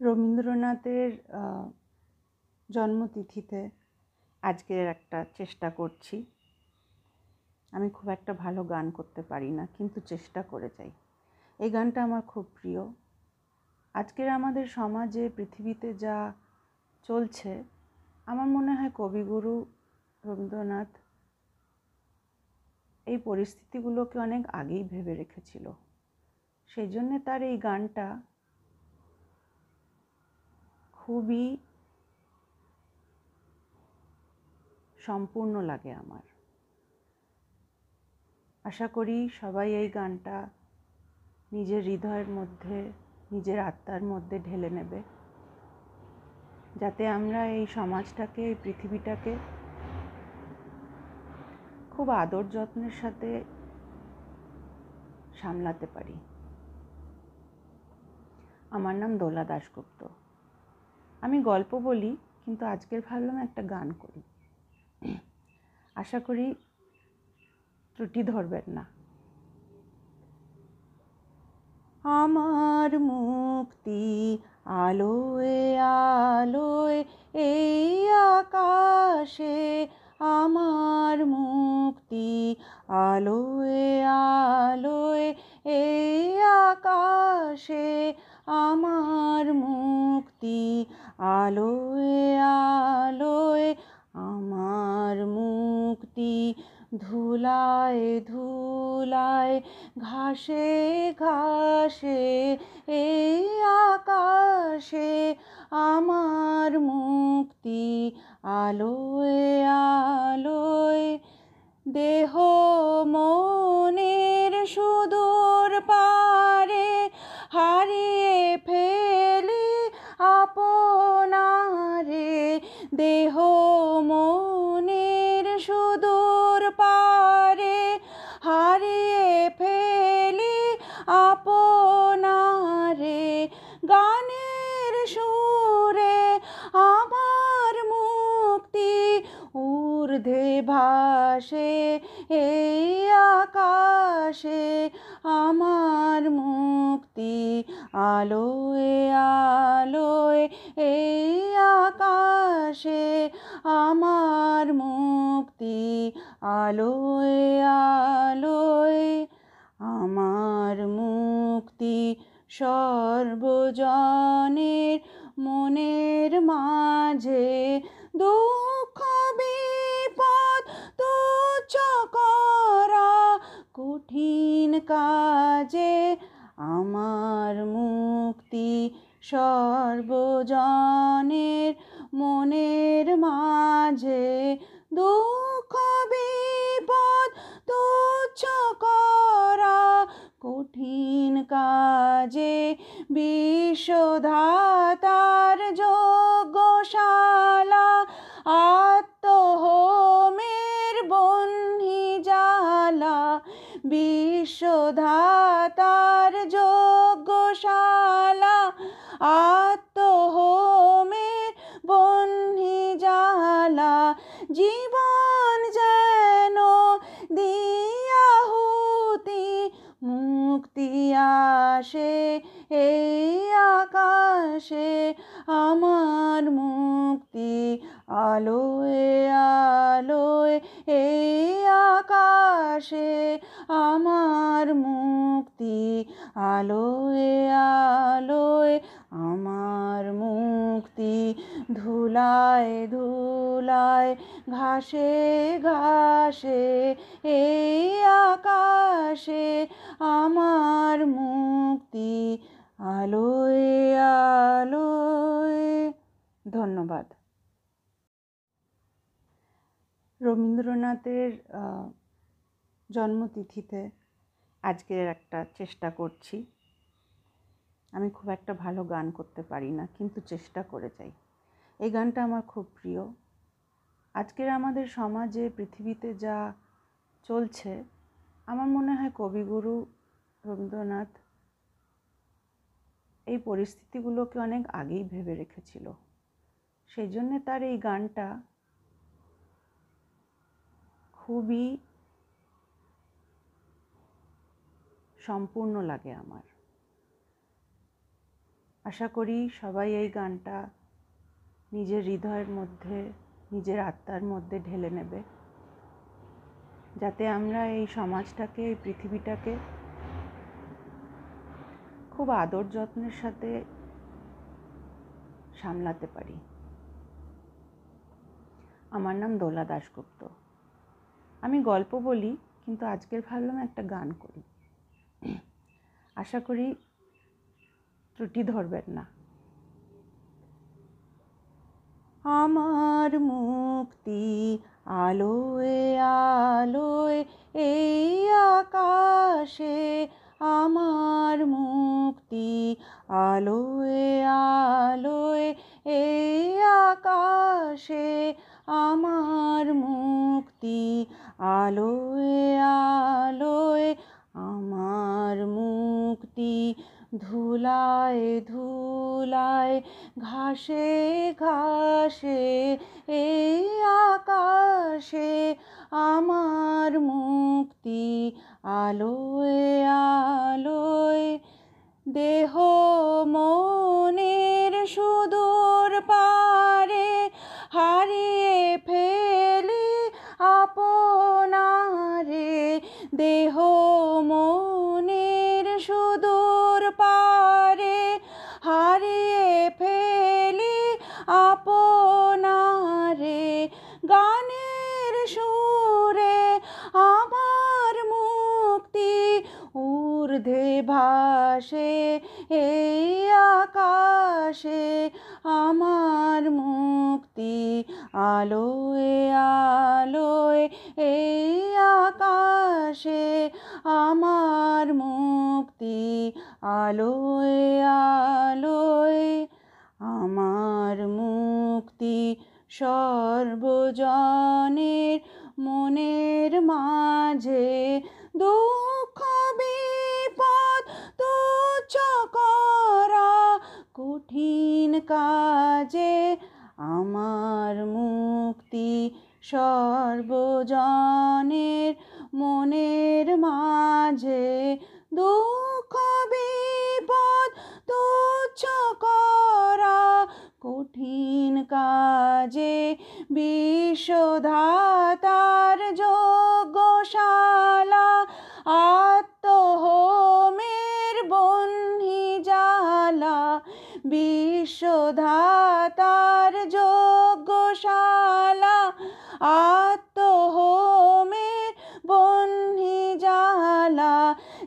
রবীন্দ্রনাথের জন্মতিথিতে আজকের একটা চেষ্টা করছি। আমি খুব একটা ভালো গান করতে পারি না, কিন্তু চেষ্টা করে যাই। এই গানটা আমার খুব প্রিয়। আজকের আমাদের সমাজে, পৃথিবীতে যা চলছে, আমার মনে হয় কবিগুরু রবীন্দ্রনাথ এই পরিস্থিতিগুলোকে অনেক আগেই ভেবে রেখেছিল। সেই জন্যে তার এই গানটা খুবই সম্পূর্ণ লাগে আমার। আশা করি সবাই এই গানটা নিজের হৃদয়ের মধ্যে, নিজের আত্মার মধ্যে ঢেলে নেবে। যাতে আমরা এই সমাজটাকে, এই পৃথিবীটাকে খুব আদর যত্নের সাথে সামলাতে পারি। আমার নাম দোলা দাশগুপ্ত। আমি গল্প বলি, কিন্তু আজকের ভাবলাম একটা গান করি। আশা করি ত্রুটি ধরবেন না। আমার মুক্তি আলোয় আলোয়, এই আকাশে আমার মুক্তি আলোয় আলোয়, এই আকাশে আমার মুক্তি আলোয় আলোয় আমার মুক্তি ধুলায় ধুলায় ঘাসে ঘাসে এই আকাশে আমার মুক্তি আলোয় আলোয় দেহ মনের দেহ মনের সুদূর পারে, হারিয়ে ফেলি আপনারে। গানের সুরে আমার মুক্তি ঊর্ধ্বে ভাসে, এই আকাশে আমার মুক্তি আলোয় আলোয় আলোয় আমার মুক্তি সর্বজনের মনের মাঝে দুঃখ, বিপদ তুচ্ছ করা কঠিন কাজে আমার মুক্তি সর্বজনের মনের মাঝে দুঃখ তুচ্ছ করা কঠিন কাজে বিশ্বধাতার যোগ্যশালা আত্মহোমের বহ্নি জালা বিশ্বধাতার যোগ্যশালা আত্মহোমের আসে এই আকাশে আমার মুক্তি আলোয় আলোয় এই আকাশে আমার মুক্তি আলোয় আলোয় ধুলায় ধুলায়, ঘাসে ঘাসে, এই আকাশে আমার মুক্তি আলোয় আলোয়। ধন্যবাদ। রবীন্দ্রনাথের জন্মতিথিতে আজকের একটা চেষ্টা করছি। আমি খুব একটা ভালো গান করতে পারি না, কিন্তু চেষ্টা করে যাই। এই গানটা আমার খুব প্রিয়। আজকের আমাদের সমাজে, পৃথিবীতে যা চলছে, আমার মনে হয় কবিগুরু রবীন্দ্রনাথ এই পরিস্থিতিগুলোকে অনেক আগেই ভেবে রেখেছিল। সেই জন্যে তার এই গানটা খুবই সম্পূর্ণ লাগে আমার। আশা করি সবাই এই গানটা নিজের হৃদয়ের মধ্যে, নিজের আত্মার মধ্যে ঢেলে নেবে। যাতে আমরা এই সমাজটাকে, এই পৃথিবীটাকে খুব আদর যত্নের সাথে সামলাতে পারি। আমার নাম দোলা দাশগুপ্ত। আমি গল্প বলি, কিন্তু আজকের ভাবলাম একটা গান করি। আশা করি ত্রুটি ধরবেন না। আমার মুক্তি আলোয় আলোয়, এই আকাশে আমার মুক্তি আলোয় আলোয়, এই আকাশে আমার মুক্তি আলোয় আলোয়, আমার মুক্তি ধুলায় ধুলায় ঘাসে ঘাসে এই আকাশে আমার মুক্তি আলোয় আলোয় দেহ ভাসে, এই আকাশে আমার মুক্তি আলোয় আলোয়, এই আকাশে আমার মুক্তি আলোয় আলোয়, আমার মুক্তি সর্বজনের মনের মাঝে কাজে আমার মুক্তি সর্বজনের মনের মাঝে দুঃখ, বিপদ তুচ্ছ করা কঠিন কাজে বিশ্বধাতার যোগ্যশালা আত্মহোমের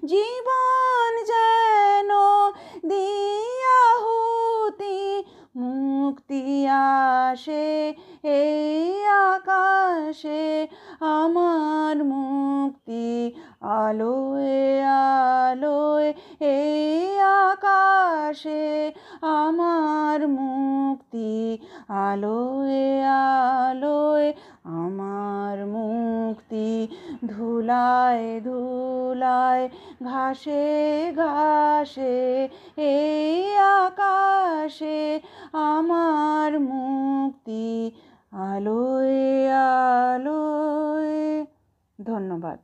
জীবন যেন দিয়াহুতি, মুক্তি আসে এই আকাশে, আমার মুক্তি আলোয় আলোয় এই আকাশে, আমার মুক্তি আলোয় আলোয় ধুলায় ধুলায় ঘাসে ঘাসে এই আকাশে আমার মুক্তি আলোয় আলোয়। ধন্যবাদ।